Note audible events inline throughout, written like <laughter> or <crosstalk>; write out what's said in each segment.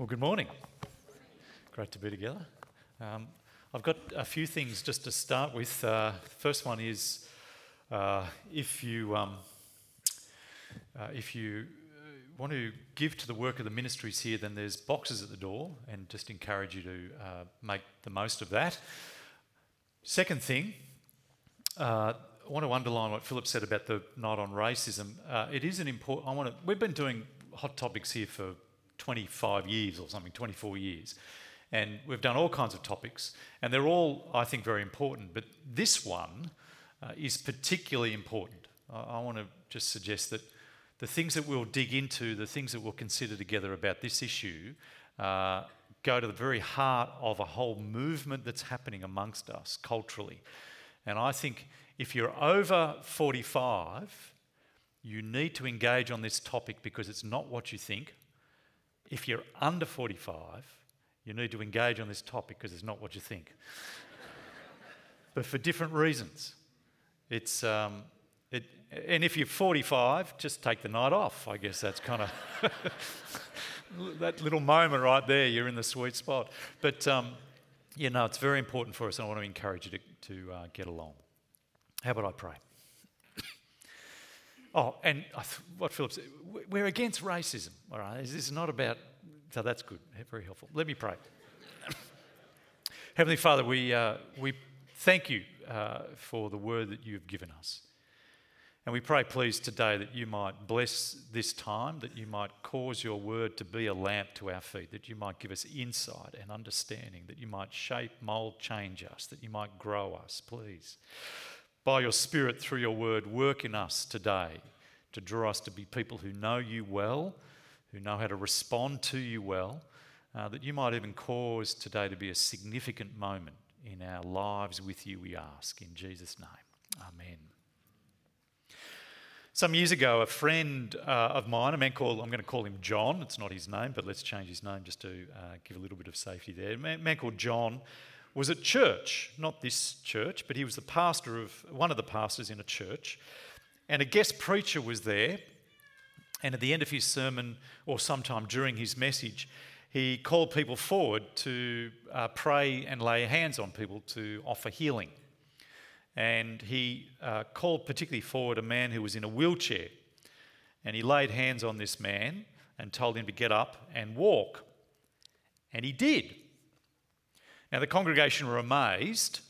Well, good morning. Great to be together. Um, I've got a few things just to start with. Uh, first one is uh, if you um, uh, if you uh, want to give to the work of the ministries here, then there's boxes at the door, and just encourage you to uh, make the most of that. Second thing, uh, I want to underline what Philip said about the night on racism. it is an important. I want to. We've been doing hot topics here for 25 years or something, 24 years. And we've done all kinds of topics, and they're all, I think, very important. But this one uh, is particularly important. I, I want to just suggest that the things that we'll dig into, the things that we'll consider together about this issue, uh, go to the very heart of a whole movement that's happening amongst us culturally. And I think if you're over 45, you need to engage on this topic because it's not what you think. If you're under 45, you need to engage on this topic because it's not what you think. <laughs> but for different reasons. It's, um, it, and if you're 45, just take the night off. I guess that's kind of <laughs> that little moment right there, you're in the sweet spot. But, um, you know, it's very important for us, and I want to encourage you to, to uh, get along. How about I pray? <coughs> Oh, and what Philip said, we're against racism, all right? This is not about, so that's good, very helpful. Let me pray. Heavenly Father, we, uh, we thank you uh, for the word that you've given us. And we pray, please, today that you might bless this time, that you might cause your word to be a lamp to our feet, that you might give us insight and understanding, that you might shape, mould, change us, that you might grow us, please by your Spirit through your word, work in us today to draw us to be people who know you well, who know how to respond to you well, uh, that you might even cause today to be a significant moment in our lives with you, we ask. In Jesus' name, amen. Some years ago, a friend uh, of mine, a man called, I'm going to call him John, it's not his name, but let's change his name just to uh, give a little bit of safety there. A man, called John was at church, not this church, but he was the pastor of one of the pastors in a church. And a guest preacher was there. And at the end of his sermon, or sometime during his message, he called people forward to uh, pray and lay hands on people to offer healing. And he uh, called particularly forward a man who was in a wheelchair. And he laid hands on this man and told him to get up and walk. And he did. Now, the congregation were amazed.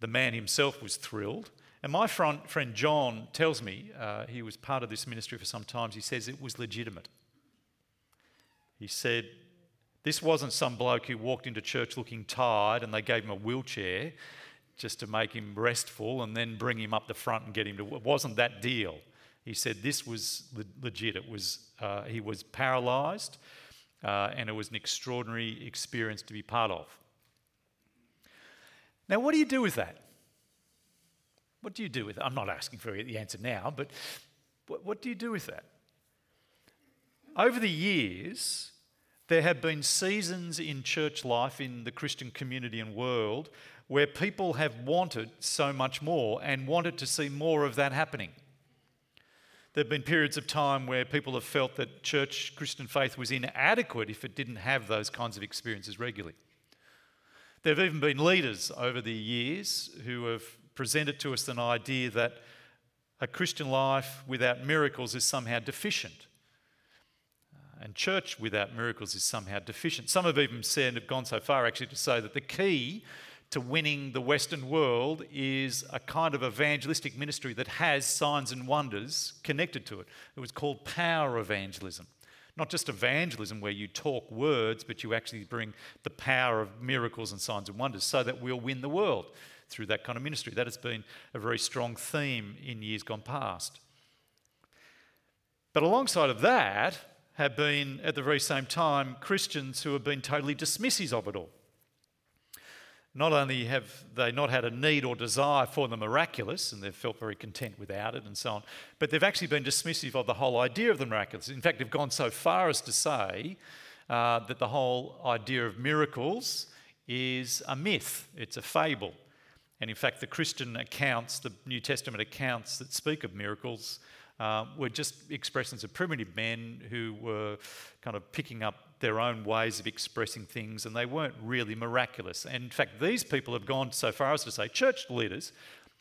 The man himself was thrilled. And my friend, John tells me, uh, he was part of this ministry for some time, he says it was legitimate. He said, This wasn't some bloke who walked into church looking tired and they gave him a wheelchair just to make him restful and then bring him up the front and get him to. It wasn't that deal. He said this was legit. It was, uh, he was paralyzed uh, and it was an extraordinary experience to be part of. Now, what do you do with that? What do you do with it? I'm not asking for the answer now, but what, what do you do with that? Over the years, there have been seasons in church life, in the Christian community and world, where people have wanted so much more and wanted to see more of that happening. There have been periods of time where people have felt that church Christian faith was inadequate if it didn't have those kinds of experiences regularly. There have even been leaders over the years who have presented to us an idea that a Christian life without miracles is somehow deficient. And church without miracles is somehow deficient. Some have even said, have gone so far actually to say that the key to winning the Western world is a kind of evangelistic ministry that has signs and wonders connected to it. It was called power evangelism. Not just evangelism where you talk words, but you actually bring the power of miracles and signs and wonders so that we'll win the world through that kind of ministry. That has been a very strong theme in years gone past. But alongside of that have been, at the very same time, Christians who have been totally dismissive of it all. Not only have they not had a need or desire for the miraculous, and they've felt very content without it and so on, but they've actually been dismissive of the whole idea of the miraculous. In fact, they've gone so far as to say uh, that the whole idea of miracles is a myth, it's a fable. And in fact, the Christian accounts, the New Testament accounts that speak of miracles, uh, were just expressions of primitive men who were kind of picking up their own ways of expressing things, and they weren't really miraculous. And in fact, these people have gone so far as to say, church leaders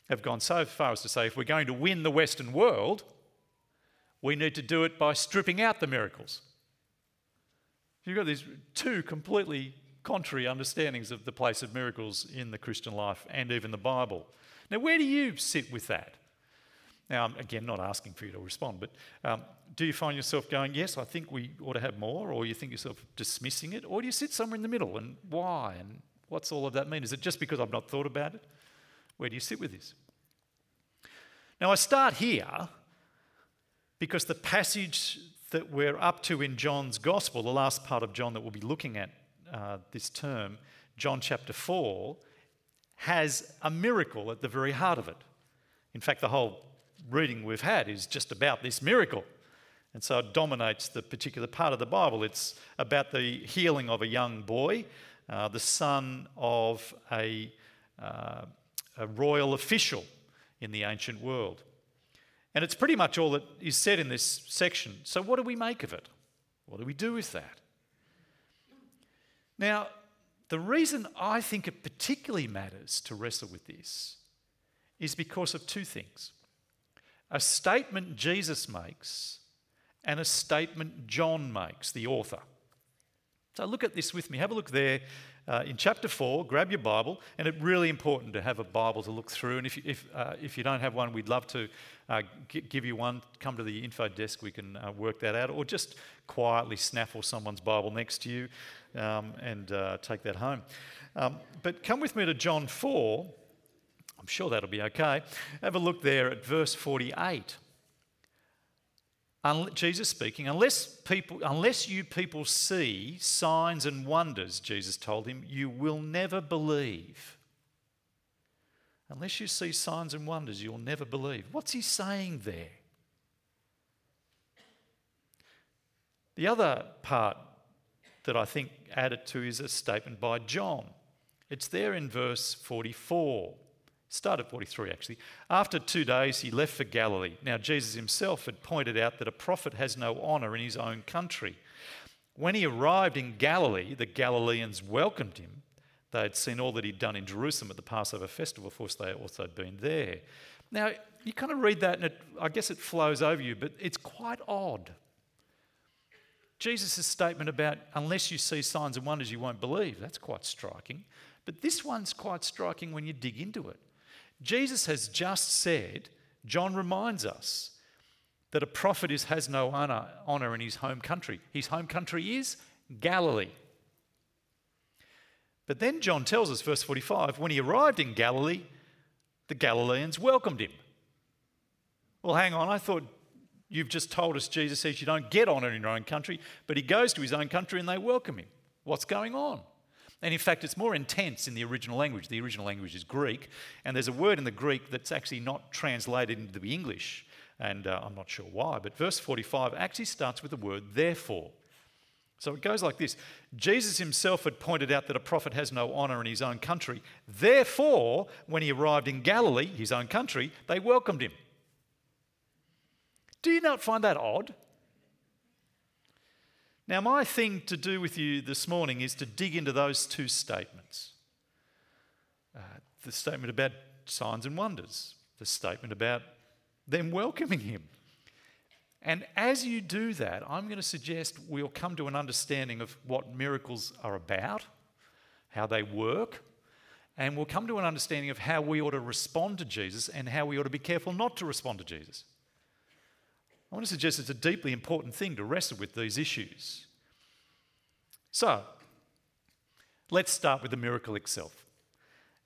have gone so far as to say, if we're going to win the Western world, we need to do it by stripping out the miracles. You've got these two completely contrary understandings of the place of miracles in the Christian life and even the Bible. Now, where do you sit with that? Now, I'm again not asking for you to respond, but um, do you find yourself going, Yes, I think we ought to have more, or you think yourself dismissing it, or do you sit somewhere in the middle and why and what's all of that mean? Is it just because I've not thought about it? Where do you sit with this? Now, I start here because the passage that we're up to in John's Gospel, the last part of John that we'll be looking at uh, this term, John chapter 4, has a miracle at the very heart of it. In fact, the whole reading we've had is just about this miracle. And so it dominates the particular part of the Bible. It's about the healing of a young boy, uh, the son of a, uh, a royal official in the ancient world. And it's pretty much all that is said in this section. So, what do we make of it? What do we do with that? Now, the reason I think it particularly matters to wrestle with this is because of two things a statement Jesus makes and a statement John makes, the author. So look at this with me. Have a look there uh, in chapter 4. Grab your Bible, and it's really important to have a Bible to look through. And if you, if, uh, if you don't have one, we'd love to uh, g- give you one. Come to the info desk, we can uh, work that out, or just quietly snaffle someone's Bible next to you um, and uh, take that home. Um, but come with me to John 4 I'm sure that'll be okay. Have a look there at verse 48. Jesus speaking, unless, people, unless you people see signs and wonders, Jesus told him, you will never believe. Unless you see signs and wonders, you'll never believe. What's he saying there? The other part that I think added to is a statement by John. It's there in verse 44. Start at 43, actually. After two days, he left for Galilee. Now, Jesus himself had pointed out that a prophet has no honour in his own country. When he arrived in Galilee, the Galileans welcomed him. They had seen all that he'd done in Jerusalem at the Passover festival. Of course, they also had been there. Now, you kind of read that and it, I guess it flows over you, but it's quite odd. Jesus' statement about unless you see signs and wonders, you won't believe, that's quite striking. But this one's quite striking when you dig into it. Jesus has just said, John reminds us, that a prophet is, has no honor, honor in his home country. His home country is Galilee. But then John tells us, verse 45, when he arrived in Galilee, the Galileans welcomed him. Well, hang on, I thought you've just told us Jesus says you don't get honor in your own country, but he goes to his own country and they welcome him. What's going on? And in fact, it's more intense in the original language. The original language is Greek, and there's a word in the Greek that's actually not translated into the English, and uh, I'm not sure why, but verse 45 actually starts with the word therefore. So it goes like this Jesus himself had pointed out that a prophet has no honor in his own country. Therefore, when he arrived in Galilee, his own country, they welcomed him. Do you not find that odd? Now, my thing to do with you this morning is to dig into those two statements uh, the statement about signs and wonders, the statement about them welcoming him. And as you do that, I'm going to suggest we'll come to an understanding of what miracles are about, how they work, and we'll come to an understanding of how we ought to respond to Jesus and how we ought to be careful not to respond to Jesus. I want to suggest it's a deeply important thing to wrestle with these issues. So, let's start with the miracle itself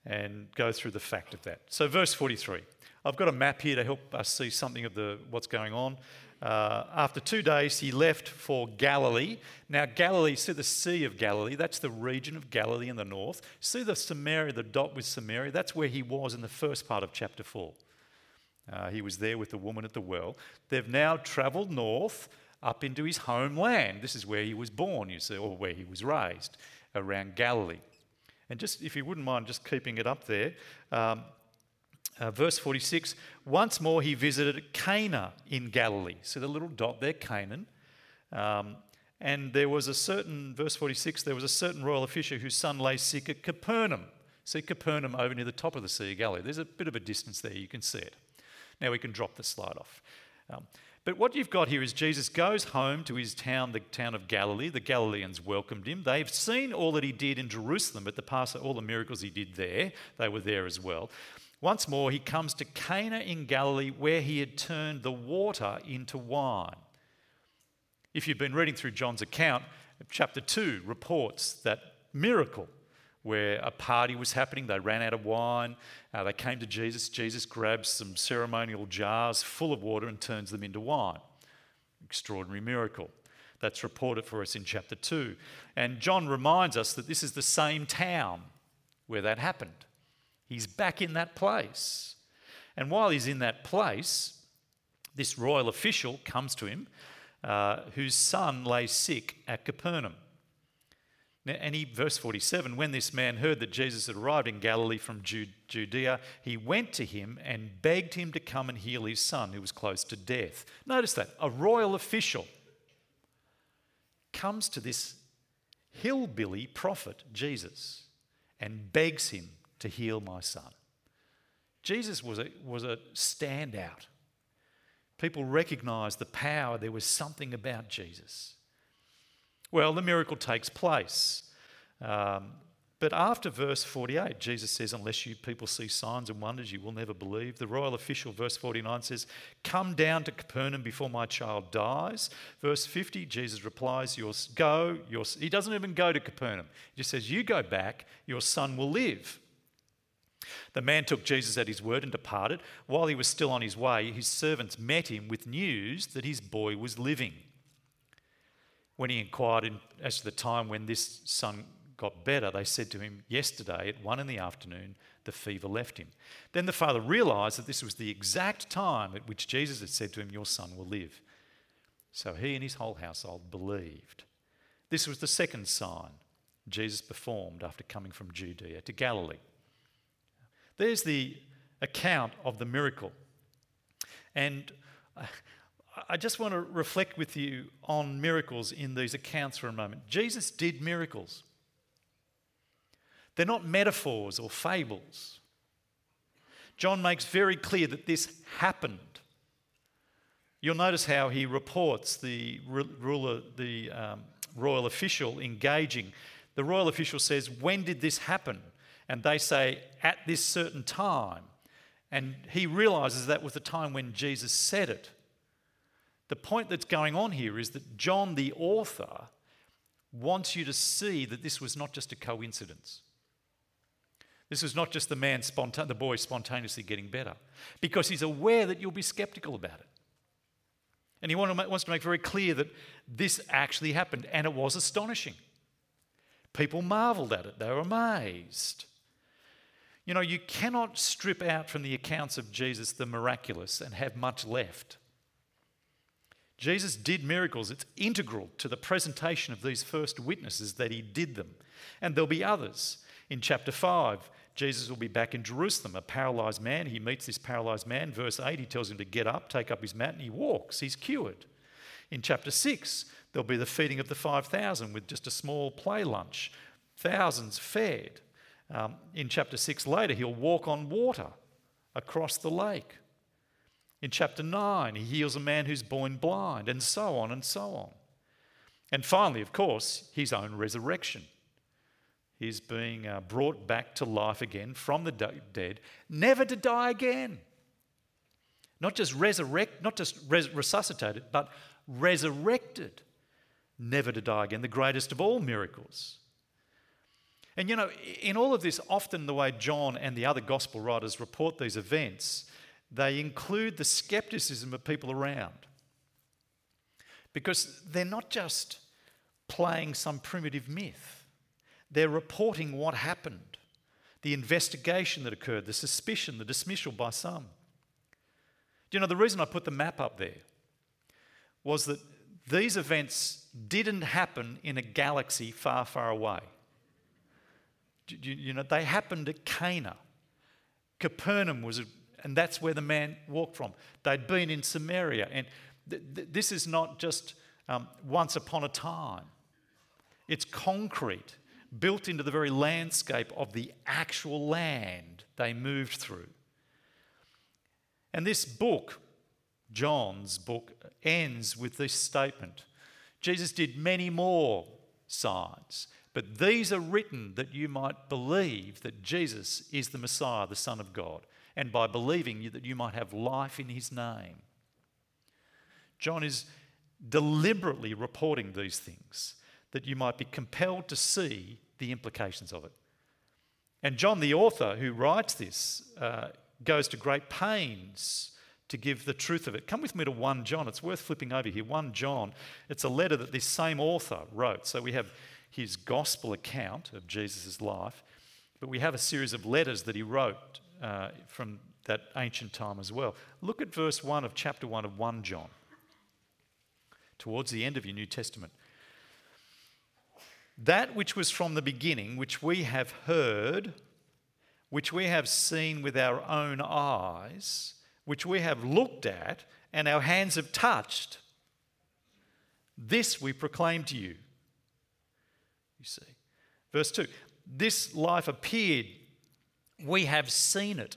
and go through the fact of that. So, verse 43. I've got a map here to help us see something of the, what's going on. Uh, after two days, he left for Galilee. Now, Galilee, see the Sea of Galilee, that's the region of Galilee in the north. See the Samaria, the dot with Samaria, that's where he was in the first part of chapter 4. Uh, he was there with the woman at the well. They've now travelled north up into his homeland. This is where he was born, you see, or where he was raised, around Galilee. And just, if you wouldn't mind just keeping it up there, um, Uh, verse 46 Once more he visited Cana in Galilee. So the little dot there, Cana. Um, and there was a certain, verse 46, there was a certain royal official whose son lay sick at Capernaum. See Capernaum over near the top of the Sea of Galilee. There's a bit of a distance there, you can see it. Now we can drop the slide off. Um, but what you've got here is Jesus goes home to his town, the town of Galilee. The Galileans welcomed him. They've seen all that he did in Jerusalem at the Passover, all the miracles he did there. They were there as well. Once more, he comes to Cana in Galilee where he had turned the water into wine. If you've been reading through John's account, chapter 2 reports that miracle where a party was happening. They ran out of wine. Uh, they came to Jesus. Jesus grabs some ceremonial jars full of water and turns them into wine. Extraordinary miracle. That's reported for us in chapter 2. And John reminds us that this is the same town where that happened. He's back in that place. And while he's in that place, this royal official comes to him uh, whose son lay sick at Capernaum. And he, verse 47, when this man heard that Jesus had arrived in Galilee from Judea, he went to him and begged him to come and heal his son, who was close to death. Notice that a royal official comes to this hillbilly prophet, Jesus, and begs him to heal my son. Jesus was a, was a standout. People recognized the power, there was something about Jesus. Well, the miracle takes place. Um, but after verse 48, Jesus says, Unless you people see signs and wonders, you will never believe. The royal official, verse 49, says, Come down to Capernaum before my child dies. Verse 50, Jesus replies, your, Go. Your, he doesn't even go to Capernaum. He just says, You go back, your son will live. The man took Jesus at his word and departed. While he was still on his way, his servants met him with news that his boy was living. When he inquired in, as to the time when this son got better, they said to him, Yesterday at one in the afternoon, the fever left him. Then the father realized that this was the exact time at which Jesus had said to him, Your son will live. So he and his whole household believed. This was the second sign Jesus performed after coming from Judea to Galilee. There's the account of the miracle. And uh, I just want to reflect with you on miracles in these accounts for a moment. Jesus did miracles, they're not metaphors or fables. John makes very clear that this happened. You'll notice how he reports the ruler, the um, royal official engaging. The royal official says, When did this happen? and they say, at this certain time. And he realizes that was the time when Jesus said it. The point that's going on here is that John, the author, wants you to see that this was not just a coincidence. This was not just the man, sponta- the boy spontaneously getting better, because he's aware that you'll be skeptical about it. And he wants to make very clear that this actually happened, and it was astonishing. People marveled at it, they were amazed. You know, you cannot strip out from the accounts of Jesus the miraculous and have much left. Jesus did miracles. It's integral to the presentation of these first witnesses that he did them. And there'll be others. In chapter 5, Jesus will be back in Jerusalem, a paralyzed man. He meets this paralyzed man. Verse 8, he tells him to get up, take up his mat, and he walks. He's cured. In chapter 6, there'll be the feeding of the 5,000 with just a small play lunch. Thousands fed. Um, in chapter 6 later, he'll walk on water across the lake. In chapter 9, he heals a man who's born blind, and so on and so on. And finally, of course, his own resurrection. He's being uh, brought back to life again from the dead, never to die again. Not just resurrect, not just res- resuscitated, but resurrected, never to die again. The greatest of all miracles. And you know, in all of this, often the way John and the other gospel writers report these events, they include the skepticism of people around. Because they're not just playing some primitive myth, they're reporting what happened, the investigation that occurred, the suspicion, the dismissal by some. Do you know the reason I put the map up there was that these events didn't happen in a galaxy far, far away. You know, they happened at Cana. Capernaum was and that's where the man walked from. They'd been in Samaria. And th- th- this is not just um, once upon a time, it's concrete, built into the very landscape of the actual land they moved through. And this book, John's book, ends with this statement Jesus did many more signs, but these are written that you might believe that Jesus is the Messiah, the Son of God, and by believing that you might have life in his name. John is deliberately reporting these things that you might be compelled to see the implications of it. And John, the author who writes this, uh, goes to great pains to give the truth of it. Come with me to 1 John. It's worth flipping over here. 1 John, it's a letter that this same author wrote. So we have his gospel account of Jesus' life, but we have a series of letters that he wrote uh, from that ancient time as well. Look at verse 1 of chapter 1 of 1 John, towards the end of your New Testament. That which was from the beginning, which we have heard, which we have seen with our own eyes, which we have looked at and our hands have touched, this we proclaim to you. You see. Verse 2 This life appeared, we have seen it,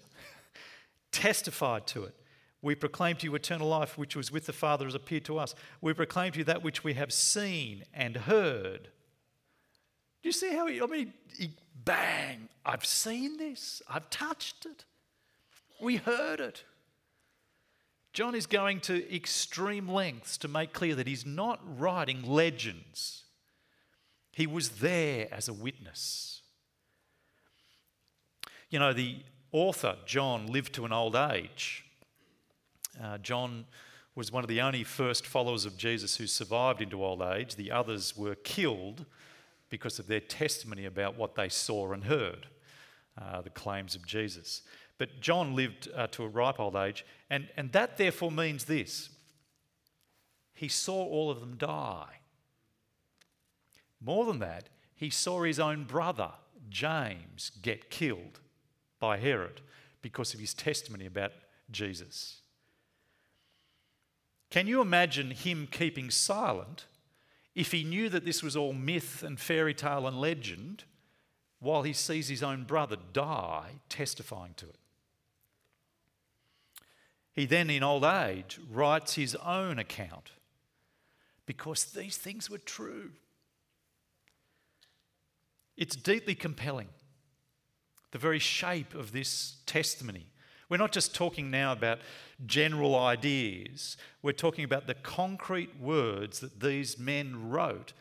testified to it. We proclaim to you eternal life, which was with the Father, has appeared to us. We proclaim to you that which we have seen and heard. Do you see how he, I mean, he, bang, I've seen this, I've touched it, we heard it. John is going to extreme lengths to make clear that he's not writing legends. He was there as a witness. You know, the author, John, lived to an old age. Uh, John was one of the only first followers of Jesus who survived into old age. The others were killed because of their testimony about what they saw and heard, uh, the claims of Jesus. But John lived uh, to a ripe old age, and, and that therefore means this he saw all of them die. More than that, he saw his own brother, James, get killed by Herod because of his testimony about Jesus. Can you imagine him keeping silent if he knew that this was all myth and fairy tale and legend while he sees his own brother die testifying to it? He then, in old age, writes his own account because these things were true. It's deeply compelling, the very shape of this testimony. We're not just talking now about general ideas, we're talking about the concrete words that these men wrote,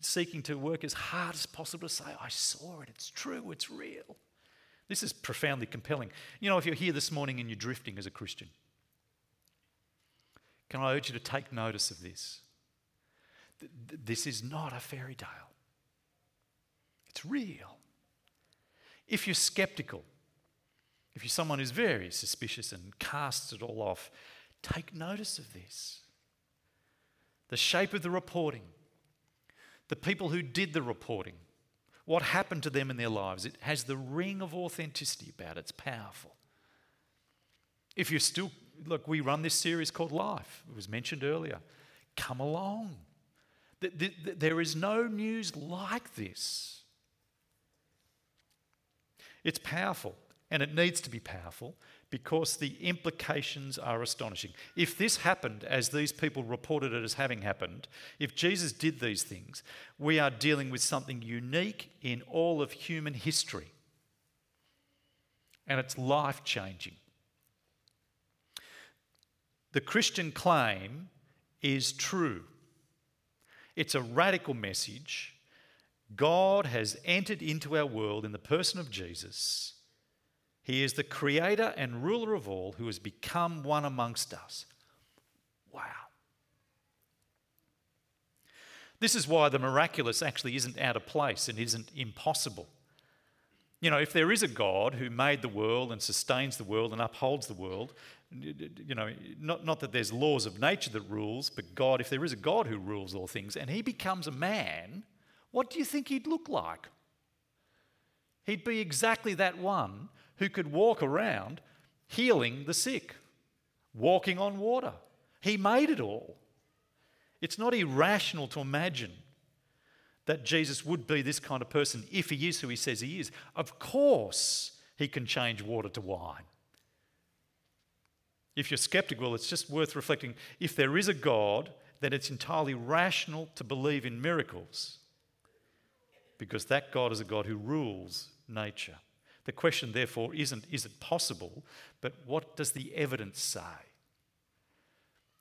seeking to work as hard as possible to say, I saw it, it's true, it's real. This is profoundly compelling. You know, if you're here this morning and you're drifting as a Christian, can I urge you to take notice of this? This is not a fairy tale, it's real. If you're skeptical, if you're someone who's very suspicious and casts it all off, take notice of this. The shape of the reporting, the people who did the reporting, what happened to them in their lives. It has the ring of authenticity about it, it's powerful. If you're still, look, we run this series called Life, it was mentioned earlier. Come along. There is no news like this. It's powerful and it needs to be powerful because the implications are astonishing. If this happened as these people reported it as having happened, if Jesus did these things, we are dealing with something unique in all of human history. And it's life changing. The Christian claim is true. It's a radical message. God has entered into our world in the person of Jesus he is the creator and ruler of all who has become one amongst us. Wow. This is why the miraculous actually isn't out of place and isn't impossible. You know, if there is a God who made the world and sustains the world and upholds the world, you know, not, not that there's laws of nature that rules, but God, if there is a God who rules all things and he becomes a man, what do you think he'd look like? He'd be exactly that one who could walk around healing the sick, walking on water. He made it all. It's not irrational to imagine that Jesus would be this kind of person if he is who he says he is. Of course, he can change water to wine. If you're skeptical, it's just worth reflecting. If there is a God, then it's entirely rational to believe in miracles because that God is a God who rules nature. The question, therefore, isn't is it possible, but what does the evidence say?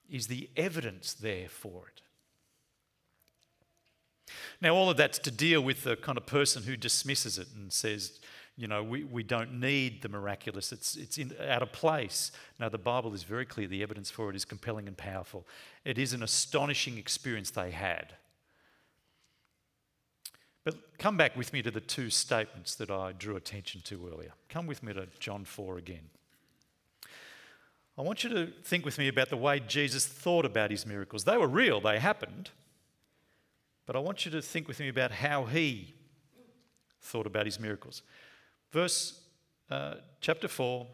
Is the evidence there for it? Now, all of that's to deal with the kind of person who dismisses it and says, you know, we, we don't need the miraculous, it's, it's in, out of place. Now, the Bible is very clear. The evidence for it is compelling and powerful. It is an astonishing experience they had. But come back with me to the two statements that I drew attention to earlier. Come with me to John 4 again. I want you to think with me about the way Jesus thought about his miracles. They were real, they happened. But I want you to think with me about how he thought about his miracles. Verse uh, chapter 4,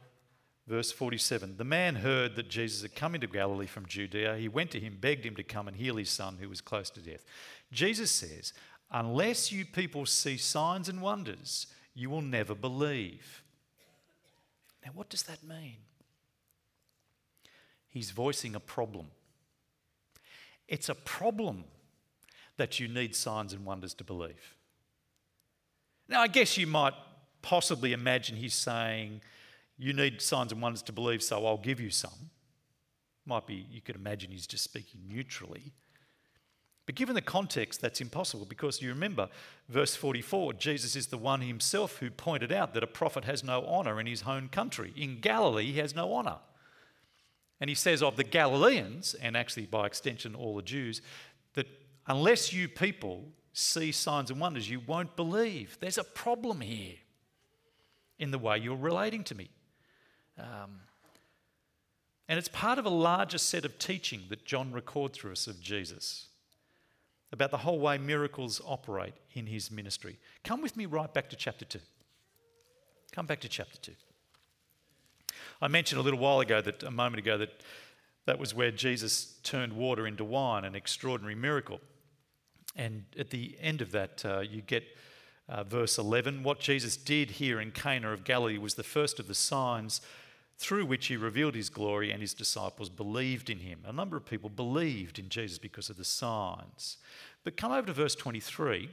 verse 47. The man heard that Jesus had come into Galilee from Judea. He went to him, begged him to come and heal his son who was close to death. Jesus says, Unless you people see signs and wonders, you will never believe. Now, what does that mean? He's voicing a problem. It's a problem that you need signs and wonders to believe. Now, I guess you might possibly imagine he's saying, You need signs and wonders to believe, so I'll give you some. Might be, you could imagine he's just speaking neutrally. But given the context, that's impossible because you remember verse 44 Jesus is the one himself who pointed out that a prophet has no honour in his own country. In Galilee, he has no honour. And he says of the Galileans, and actually by extension all the Jews, that unless you people see signs and wonders, you won't believe. There's a problem here in the way you're relating to me. Um, and it's part of a larger set of teaching that John records for us of Jesus about the whole way miracles operate in his ministry. Come with me right back to chapter 2. Come back to chapter 2. I mentioned a little while ago that a moment ago that that was where Jesus turned water into wine, an extraordinary miracle. And at the end of that, uh, you get uh, verse 11. What Jesus did here in Cana of Galilee was the first of the signs through which he revealed his glory, and his disciples believed in him. A number of people believed in Jesus because of the signs. But come over to verse 23.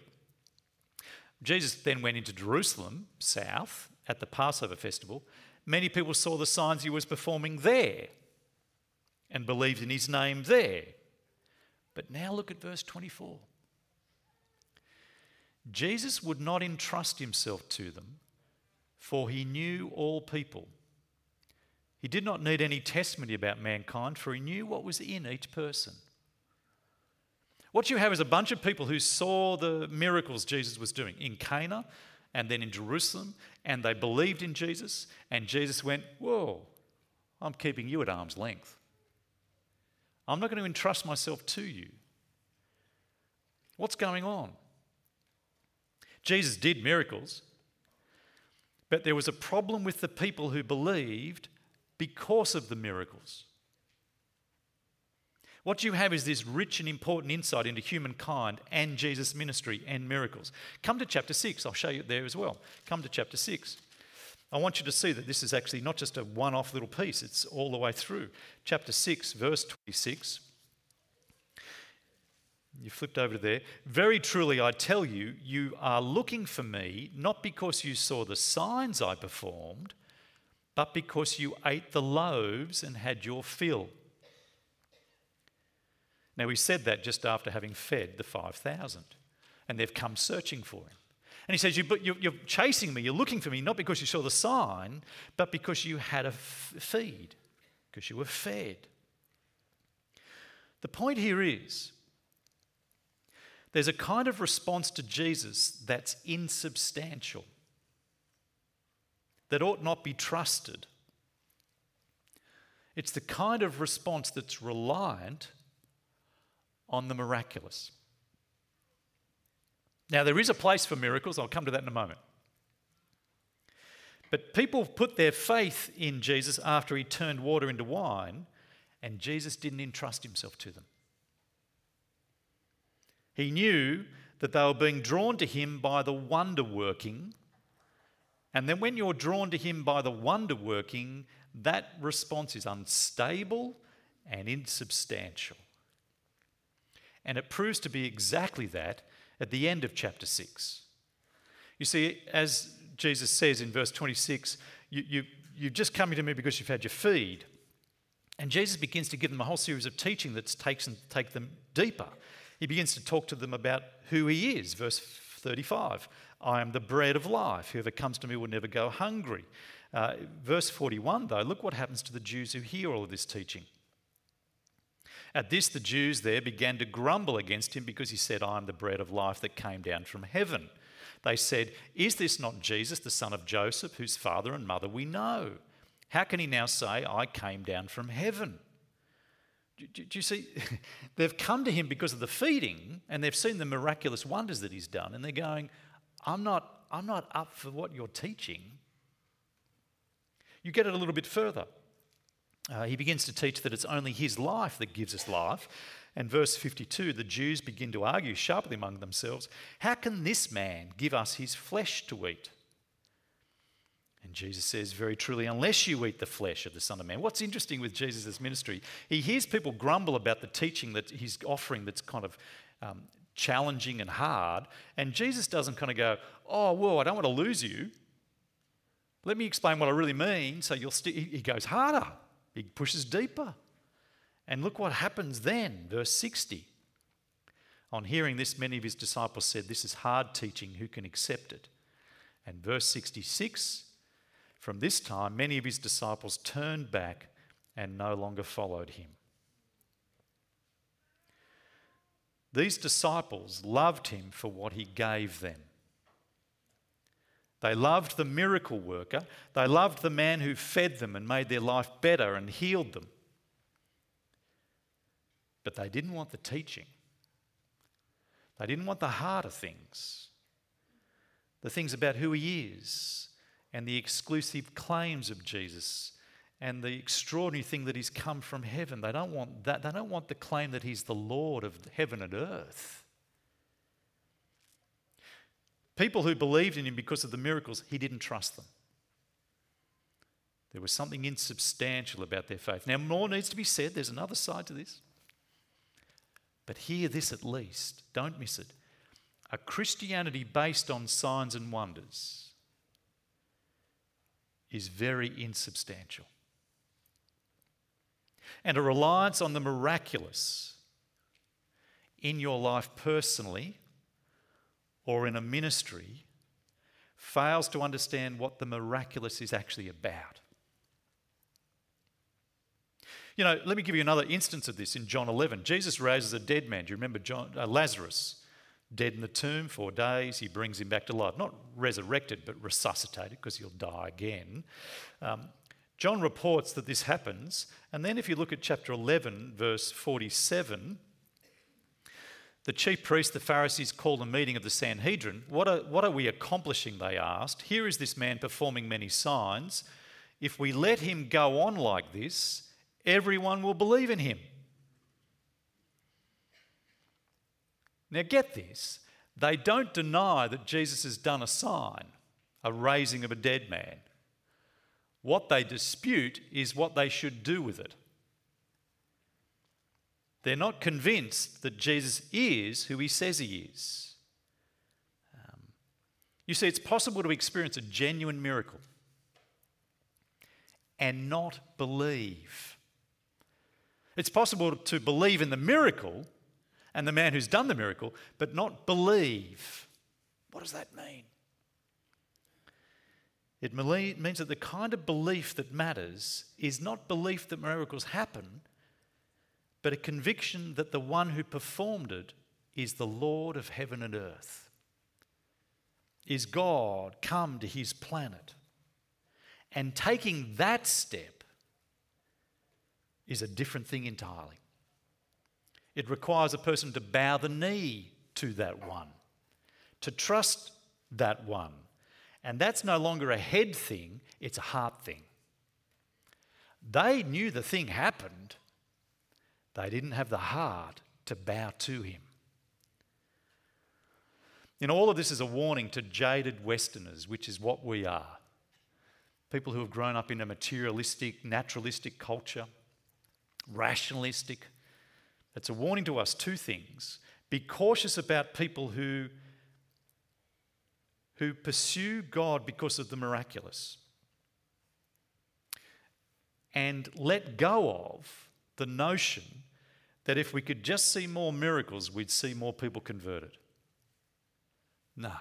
Jesus then went into Jerusalem, south, at the Passover festival. Many people saw the signs he was performing there and believed in his name there. But now look at verse 24. Jesus would not entrust himself to them, for he knew all people he did not need any testimony about mankind, for he knew what was in each person. What you have is a bunch of people who saw the miracles Jesus was doing in Cana and then in Jerusalem, and they believed in Jesus, and Jesus went, Whoa, I'm keeping you at arm's length. I'm not going to entrust myself to you. What's going on? Jesus did miracles, but there was a problem with the people who believed because of the miracles. What you have is this rich and important insight into humankind and Jesus' ministry and miracles. Come to chapter 6, I'll show you there as well. Come to chapter 6. I want you to see that this is actually not just a one off little piece, it's all the way through. Chapter 6, verse 26. You flipped over to there. Very truly, I tell you, you are looking for me not because you saw the signs I performed but because you ate the loaves and had your fill. Now, he said that just after having fed the 5,000, and they've come searching for him. And he says, You're chasing me, you're looking for me, not because you saw the sign, but because you had a feed, because you were fed. The point here is there's a kind of response to Jesus that's insubstantial that ought not be trusted. It's the kind of response that's reliant on the miraculous. Now, there is a place for miracles. I'll come to that in a moment. But people put their faith in Jesus after he turned water into wine, and Jesus didn't entrust himself to them. He knew that they were being drawn to him by the wonder working. And then, when you're drawn to him by the wonder working, that response is unstable and insubstantial. And it proves to be exactly that at the end of chapter 6. You see, as Jesus says in verse 26, you, you, you've just come to me because you've had your feed. And Jesus begins to give them a whole series of teaching that takes and take them deeper. He begins to talk to them about who he is. Verse 35 I am the bread of life. Whoever comes to me will never go hungry. Uh, verse 41, though, look what happens to the Jews who hear all of this teaching. At this, the Jews there began to grumble against him because he said, I am the bread of life that came down from heaven. They said, Is this not Jesus, the son of Joseph, whose father and mother we know? How can he now say, I came down from heaven? Do, do, do you see? <laughs> they've come to him because of the feeding and they've seen the miraculous wonders that he's done, and they're going, I'm not, I'm not up for what you're teaching. You get it a little bit further. Uh, he begins to teach that it's only his life that gives us life. And verse 52, the Jews begin to argue sharply among themselves How can this man give us his flesh to eat? And Jesus says, Very truly, unless you eat the flesh of the Son of Man. What's interesting with Jesus' ministry, he hears people grumble about the teaching that he's offering that's kind of um, challenging and hard. And Jesus doesn't kind of go, Oh, whoa, I don't want to lose you. Let me explain what I really mean. So you'll st-. he goes harder, he pushes deeper. And look what happens then, verse 60. On hearing this, many of his disciples said, This is hard teaching, who can accept it? And verse 66 From this time, many of his disciples turned back and no longer followed him. These disciples loved him for what he gave them. They loved the miracle worker. They loved the man who fed them and made their life better and healed them. But they didn't want the teaching. They didn't want the harder things. The things about who he is and the exclusive claims of Jesus and the extraordinary thing that he's come from heaven. They don't want that. They don't want the claim that he's the Lord of heaven and earth. People who believed in him because of the miracles, he didn't trust them. There was something insubstantial about their faith. Now, more needs to be said. There's another side to this. But hear this at least. Don't miss it. A Christianity based on signs and wonders is very insubstantial and a reliance on the miraculous in your life personally or in a ministry fails to understand what the miraculous is actually about. You know, let me give you another instance of this in John 11. Jesus raises a dead man. Do you remember John, uh, Lazarus? Dead in the tomb, four days. He brings him back to life. Not resurrected, but resuscitated because he'll die again. Um, John reports that this happens, and then if you look at chapter 11, verse 47, the chief priests, the Pharisees, called a meeting of the Sanhedrin. What are, what are we accomplishing? They asked. Here is this man performing many signs. If we let him go on like this, everyone will believe in him. Now, get this. They don't deny that Jesus has done a sign, a raising of a dead man. What they dispute is what they should do with it. They're not convinced that Jesus is who he says he is. Um, you see, it's possible to experience a genuine miracle and not believe. It's possible to believe in the miracle and the man who's done the miracle, but not believe. What does that mean? It means that the kind of belief that matters is not belief that miracles happen, but a conviction that the one who performed it is the Lord of heaven and earth. Is God come to his planet? And taking that step is a different thing entirely. It requires a person to bow the knee to that one, to trust that one And that's no longer a head thing, it's a heart thing. They knew the thing happened, they didn't have the heart to bow to him. You know, all of this is a warning to jaded Westerners, which is what we are. People who have grown up in a materialistic, naturalistic culture, rationalistic. It's a warning to us two things. Be cautious about people who, who pursue God because of the miraculous. And let go of the notion that if we could just see more miracles, we'd see more people converted. No.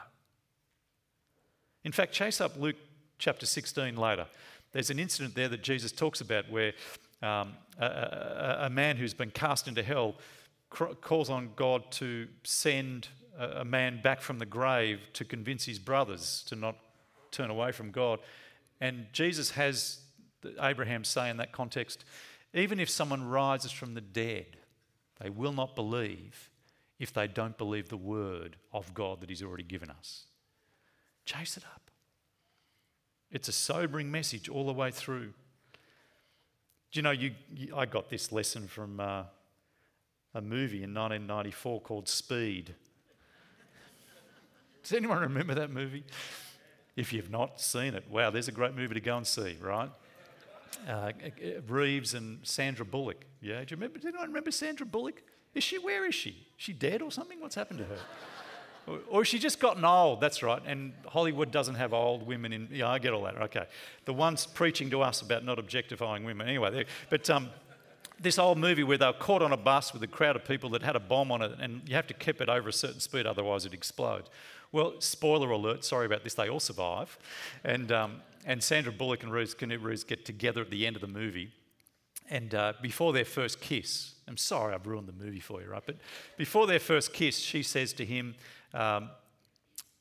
In fact, chase up Luke chapter 16 later. There's an incident there that Jesus talks about where um, a, a, a, man who's been cast into hell cr- calls on God to send a, man back from the grave to convince his brothers to not turn away from God. And Jesus has Abraham say in that context even if someone rises from the dead, they will not believe if they don't believe the word of God that He's already given us. Chase it up. It's a sobering message all the way through. Do you know, you, you I got this lesson from uh, a movie in 1994 called Speed. Does anyone remember that movie? If you've not seen it, wow, there's a great movie to go and see, right? Uh, Reeves and Sandra Bullock. Yeah, do you remember? Does anyone remember Sandra Bullock? Is she, where is she? Is she dead or something? What's happened to her? <laughs> or, or has she just gotten old? That's right. And Hollywood doesn't have old women in. Yeah, I get all that. Okay. The ones preaching to us about not objectifying women. Anyway, but um, this old movie where they were caught on a bus with a crowd of people that had a bomb on it, and you have to keep it over a certain speed, otherwise it explodes. Well, spoiler alert, sorry about this, they all survive. And, um, and Sandra Bullock and Reeves get together at the end of the movie. And uh, before their first kiss, I'm sorry I've ruined the movie for you, right? But before their first kiss, she says to him, um,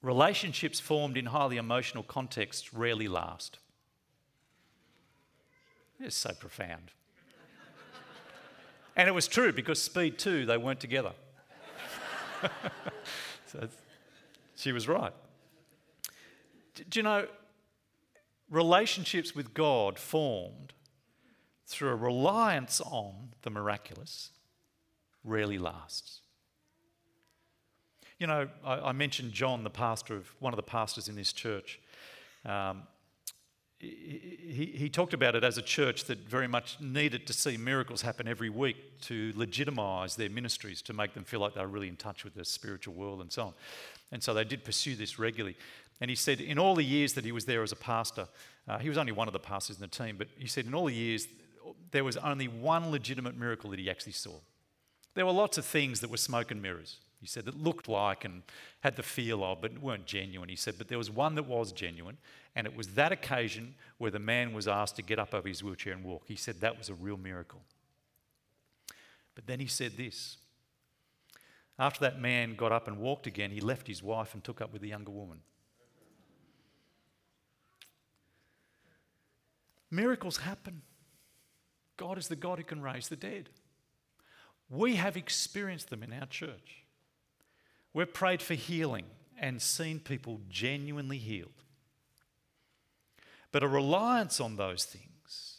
Relationships formed in highly emotional contexts rarely last. It's so profound. and it was true because Speed 2, they weren't together. <laughs> so she was right. Do you know, relationships with God formed through a reliance on the miraculous rarely lasts. You know, I, I, mentioned John, the pastor of one of the pastors in this church. Um, he, he talked about it as a church that very much needed to see miracles happen every week to legitimize their ministries, to make them feel like they were really in touch with the spiritual world and so on. And so they did pursue this regularly. And he said, in all the years that he was there as a pastor, uh, he was only one of the pastors in the team, but he said, in all the years, there was only one legitimate miracle that he actually saw. There were lots of things that were smoke and mirrors. He said that looked like and had the feel of, but weren't genuine. He said, but there was one that was genuine, and it was that occasion where the man was asked to get up over his wheelchair and walk. He said that was a real miracle. But then he said this after that man got up and walked again, he left his wife and took up with a younger woman. Miracles happen. God is the God who can raise the dead. We have experienced them in our church. We've prayed for healing and seen people genuinely healed. But a reliance on those things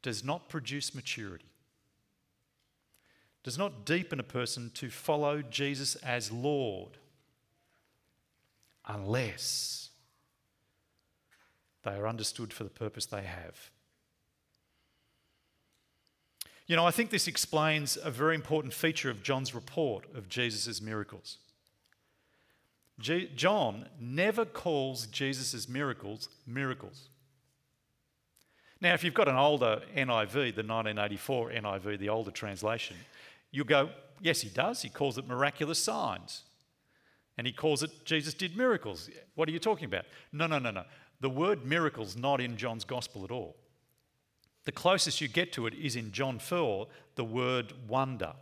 does not produce maturity, does not deepen a person to follow Jesus as Lord unless they are understood for the purpose they have. You know, I think this explains a very important feature of John's report of Jesus' miracles. John never calls Jesus' miracles miracles. Now, if you've got an older NIV, the 1984 NIV, the older translation, you'll go, yes, he does. He calls it miraculous signs. And he calls it Jesus did miracles. What are you talking about? No, no, no, no. The word miracles not in John's gospel at all. The closest you get to it is in John 4, the word wonder.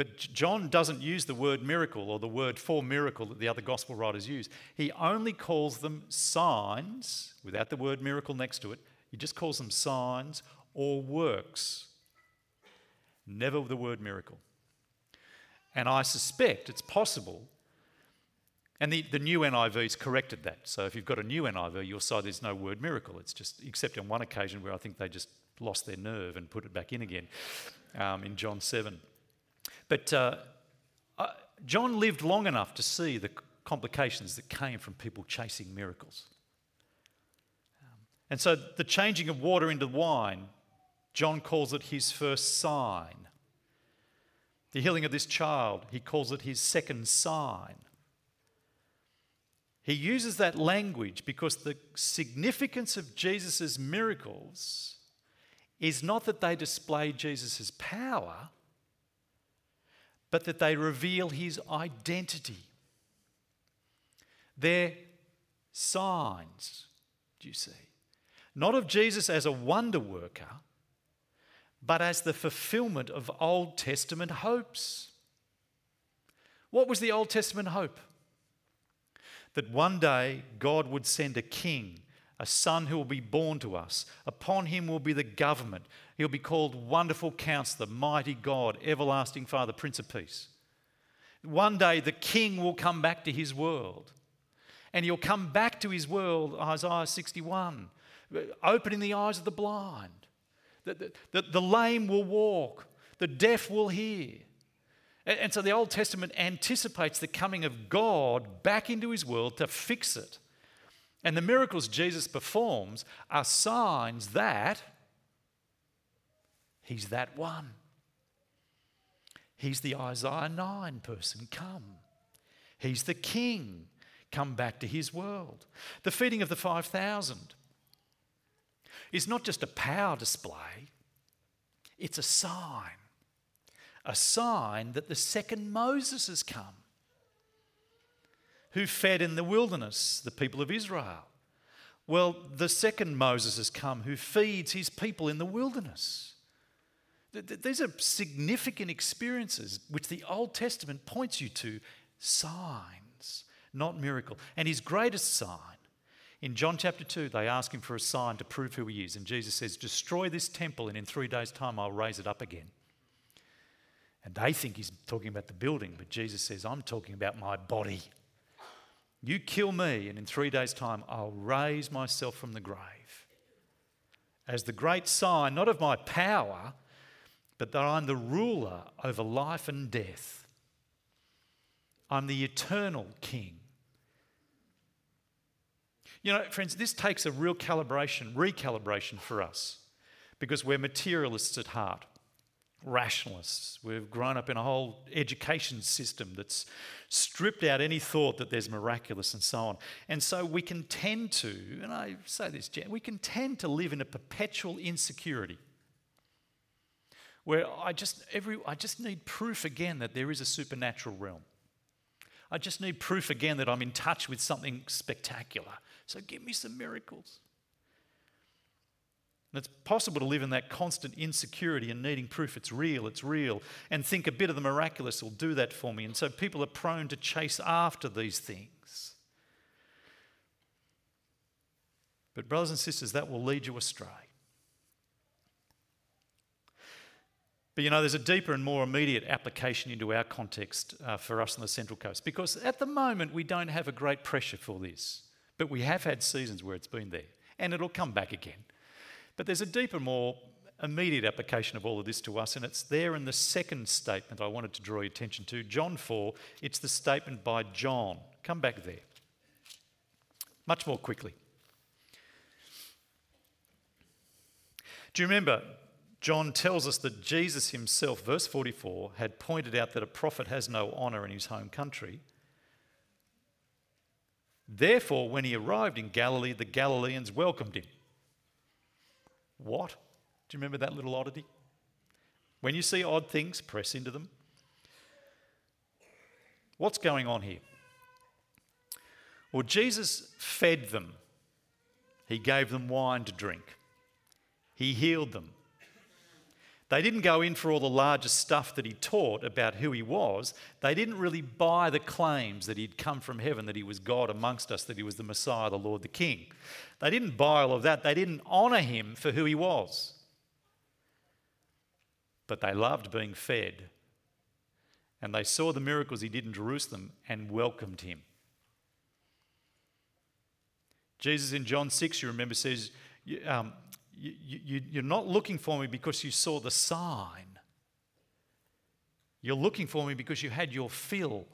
But John doesn't use the word miracle or the word for miracle that the other gospel writers use. He only calls them signs, without the word miracle next to it. He just calls them signs or works. Never the word miracle. And I suspect it's possible And the, the new NIV's corrected that. So if you've got a new NIV, you'll see there's no word miracle. It's just, except on one occasion where I think they just lost their nerve and put it back in again um, in John 7. But uh, John lived long enough to see the complications that came from people chasing miracles. Um, and so the changing of water into wine, John calls it his first sign. The healing of this child, he calls it his second sign. He uses that language because the significance of Jesus' miracles is not that they display Jesus' power, but that they reveal his identity. They're signs, do you see? Not of Jesus as a wonder worker, but as the fulfillment of Old Testament hopes. What was the Old Testament hope? that one day God would send a king, a son who will be born to us. Upon him will be the government. He'll be called Wonderful Counselor, Mighty God, Everlasting Father, Prince of Peace. One day the king will come back to his world. And he'll come back to his world, Isaiah 61, opening the eyes of the blind. The, the, the, the lame will walk, the deaf will hear. And so the Old Testament anticipates the coming of God back into his world to fix it. And the miracles Jesus performs are signs that he's that one. He's the Isaiah 9 person come. He's the king come back to his world. The feeding of the 5,000 is not just a power display, it's a sign a sign that the second Moses has come, who fed in the wilderness the people of Israel. Well, the second Moses has come who feeds his people in the wilderness. These are significant experiences which the Old Testament points you to signs, not miracle. And his greatest sign, in John chapter 2, they ask him for a sign to prove who he is. And Jesus says, Destroy this temple, and in three days' time I'll raise it up again. And they think he's talking about the building, but Jesus says, I'm talking about my body. You kill me, and in three days' time, I'll raise myself from the grave. As the great sign, not of my power, but that I'm the ruler over life and death. I'm the eternal king. You know, friends, this takes a real calibration, recalibration for us because we're materialists at heart rationalists. We've grown up in a whole education system that's stripped out any thought that there's miraculous and so on. And so we can tend to, and I say this, we can tend to live in a perpetual insecurity. Where I just every I just need proof again that there is a supernatural realm. I just need proof again that I'm in touch with something spectacular. So give me some miracles. And it's possible to live in that constant insecurity and needing proof it's real, it's real, and think a bit of the miraculous will do that for me. And so people are prone to chase after these things. But, brothers and sisters, that will lead you astray. But you know, there's a deeper and more immediate application into our context uh, for us on the Central Coast because at the moment we don't have a great pressure for this, but we have had seasons where it's been there and it'll come back again. But there's a deeper, more immediate application of all of this to us, and it's there in the second statement I wanted to draw your attention to. John 4, it's the statement by John. Come back there. Much more quickly. Do you remember? John tells us that Jesus himself, verse 44, had pointed out that a prophet has no honour in his home country. Therefore, when he arrived in Galilee, the Galileans welcomed him. What? Do you remember that little oddity? When you see odd things, press into them. What's going on here? Well, Jesus fed them, He gave them wine to drink, He healed them, they didn't go in for all the larger stuff that he taught about who he was. They didn't really buy the claims that he'd come from heaven, that he was God amongst us, that he was the Messiah, the Lord, the King. They didn't buy all of that. They didn't honour him for who he was. But they loved being fed. And they saw the miracles he did in Jerusalem and welcomed him. Jesus in John 6, you remember, says, um, you, you, you're not looking for me because you saw the sign. You're looking for me because you had your fill.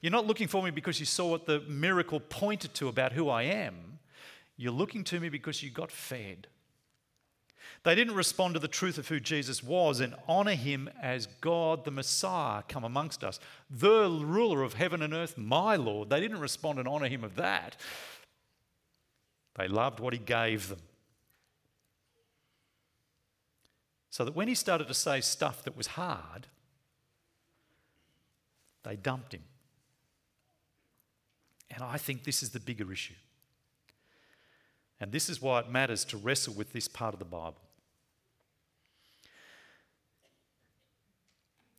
You're not looking for me because you saw what the miracle pointed to about who I am. You're looking to me because you got fed. They didn't respond to the truth of who Jesus was and honor him as God the Messiah come amongst us, the ruler of heaven and earth, my Lord. They didn't respond and honor him of that. They loved what he gave them. So that when he started to say stuff that was hard, they dumped him. And I think this is the bigger issue. And this is why it matters to wrestle with this part of the Bible.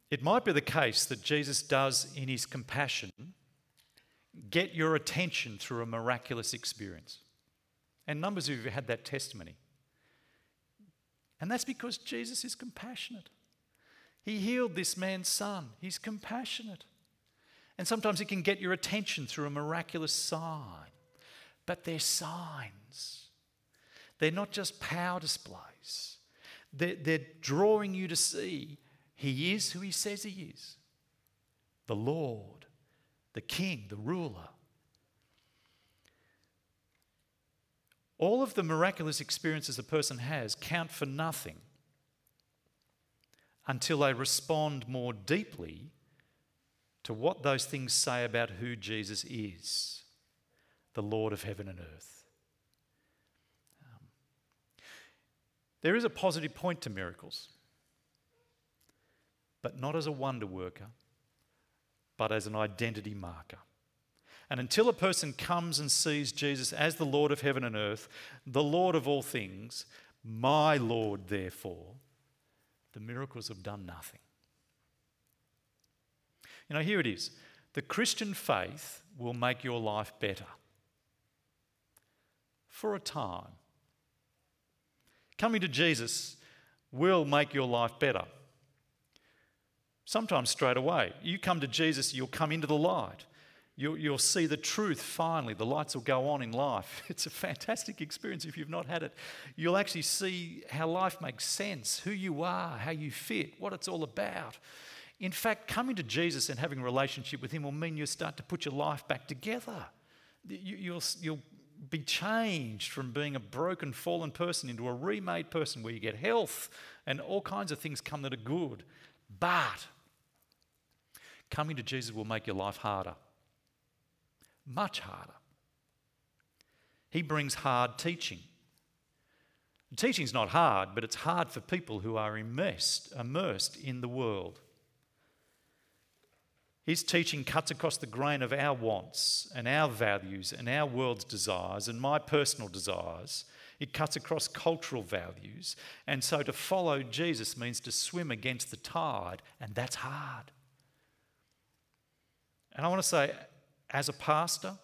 It might be the case that Jesus does, in his compassion, get your attention through a miraculous experience. And numbers of you have had that testimony. And that's because Jesus is compassionate. He healed this man's son. He's compassionate. And sometimes he can get your attention through a miraculous sign. But they're signs, they're not just power displays. They're, they're drawing you to see he is who he says he is the Lord, the King, the ruler. All of the miraculous experiences a person has count for nothing until they respond more deeply to what those things say about who Jesus is, the Lord of heaven and earth. Um, there is a positive point to miracles, but not as a wonder worker, but as an identity marker. And until a person comes and sees Jesus as the Lord of heaven and earth, the Lord of all things, my Lord, therefore, the miracles have done nothing. You know, here it is the Christian faith will make your life better for a time. Coming to Jesus will make your life better. Sometimes straight away. You come to Jesus, you'll come into the light. You'll, you'll see the truth finally. The lights will go on in life. <laughs> It's a fantastic experience if you've not had it. You'll actually see how life makes sense, who you are, how you fit, what it's all about. In fact, coming to Jesus and having a relationship with Him will mean you start to put your life back together. You, will you'll be changed from being a broken, fallen person into a remade person where you get health and all kinds of things come that are good. But coming to Jesus will make your life harder much harder. He brings hard teaching. Teaching's not hard, but it's hard for people who are immersed, immersed in the world. His teaching cuts across the grain of our wants and our values and our world's desires and my personal desires. It cuts across cultural values. And so to follow Jesus means to swim against the tide, and that's hard. And I want to say, as a pastor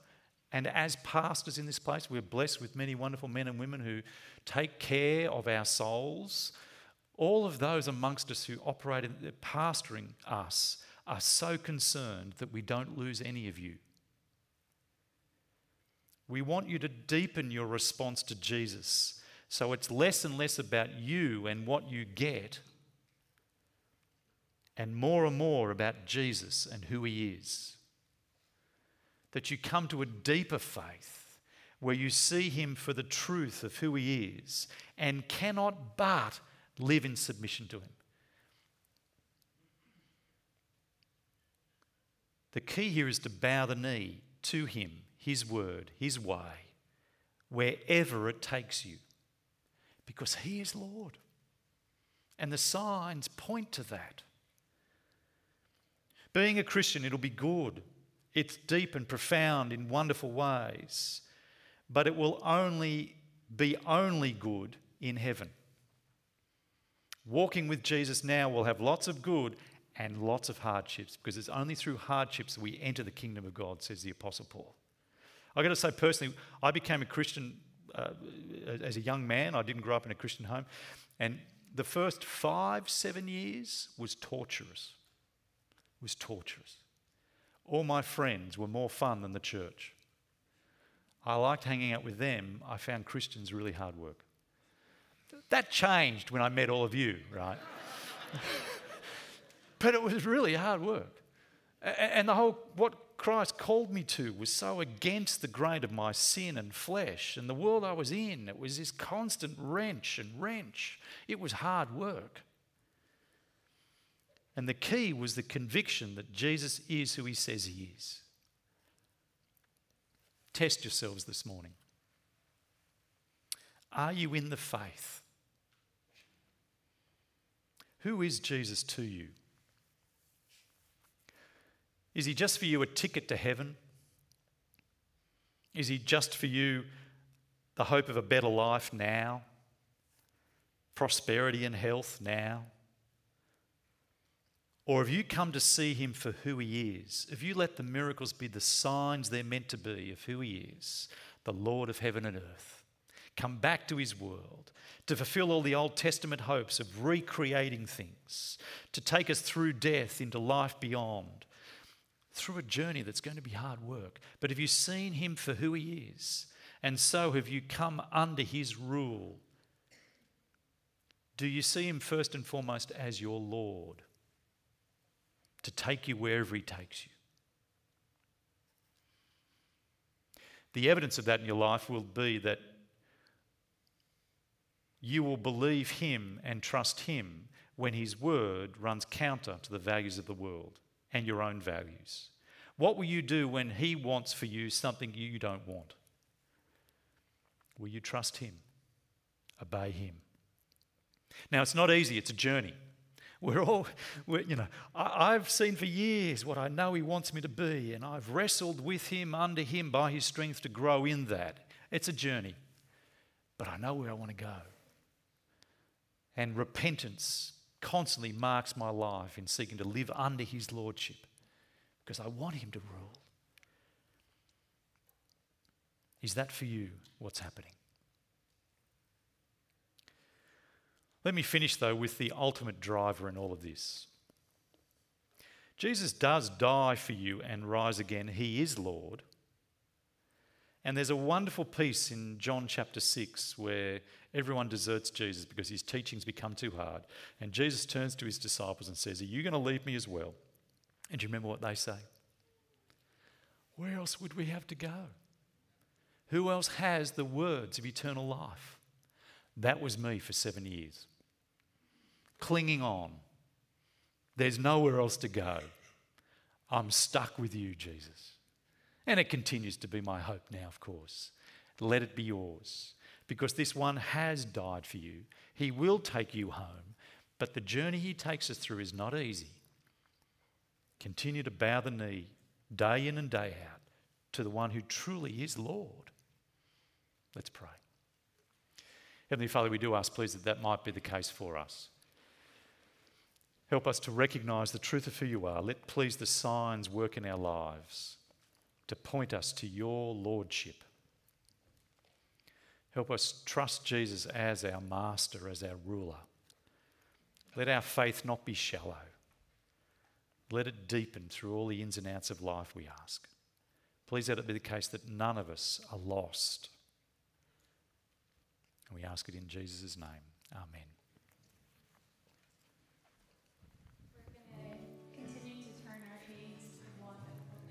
and as pastors in this place, we're blessed with many wonderful men and women who take care of our souls. All of those amongst us who operate in pastoring us are so concerned that we don't lose any of you. We want you to deepen your response to Jesus so it's less and less about you and what you get, and more and more about Jesus and who he is that you come to a deeper faith where you see him for the truth of who he is and cannot but live in submission to him. The key here is to bow the knee to him, his word, his way, wherever it takes you, because he is Lord. And the signs point to that. Being a Christian, it'll be good it's deep and profound in wonderful ways, but it will only be only good in heaven. Walking with Jesus now will have lots of good and lots of hardships because it's only through hardships we enter the kingdom of God, says the Apostle Paul. I've got to say, personally, I became a Christian uh, as a young man. I didn't grow up in a Christian home. And the first five, seven years was torturous. It was torturous. All my friends were more fun than the church. I liked hanging out with them. I found Christians really hard work. That changed when I met all of you, right? <laughs> but it was really hard work. And the whole, what Christ called me to was so against the grain of my sin and flesh and the world I was in. It was this constant wrench and wrench. It was hard work. And the key was the conviction that Jesus is who he says he is. Test yourselves this morning. Are you in the faith? Who is Jesus to you? Is he just for you a ticket to heaven? Is he just for you the hope of a better life now? Prosperity and health now? Or have you come to see him for who he is? Have you let the miracles be the signs they're meant to be of who he is, the Lord of heaven and earth? Come back to his world, to fulfill all the Old Testament hopes of recreating things, to take us through death into life beyond, through a journey that's going to be hard work. But have you seen him for who he is? And so have you come under his rule? Do you see him first and foremost as your Lord? To take you wherever he takes you. The evidence of that in your life will be that you will believe him and trust him when his word runs counter to the values of the world and your own values? What will you do when He wants for you something you don't want? Will you trust Him? Obey Him? Now, it's not easy, it's a journey. We're all, we're, you know, I, I've seen for years what I know He wants me to be, and I've wrestled with Him, under Him, by His strength to grow in that. It's a journey, but I know where I want to go. And repentance constantly marks my life in seeking to live under His Lordship because I want Him to rule. Is that for you what's happening? Let me finish, though, with the ultimate driver in all of this. Jesus does die for you and rise again. He is Lord. And there's a wonderful piece in John chapter 6 where everyone deserts Jesus because his teachings become too hard. And Jesus turns to his disciples and says, Are you going to leave me as well? And do you remember what they say? Where else would we have to go? Who else has the words of eternal life? That was me for seven years. Clinging on. There's nowhere else to go. I'm stuck with you, Jesus. And it continues to be my hope now, of course. Let it be yours. Because this one has died for you. He will take you home. But the journey he takes us through is not easy. Continue to bow the knee day in and day out to the one who truly is Lord. Let's pray. Heavenly Father, we do ask, please, that that might be the case for us. Help us to recognize the truth of who you are. Let, please, the signs work in our lives to point us to your Lordship. Help us trust Jesus as our master, as our ruler. Let our faith not be shallow. Let it deepen through all the ins and outs of life, we ask. Please let it be the case that none of us are lost. And we ask it in Jesus' name. Amen.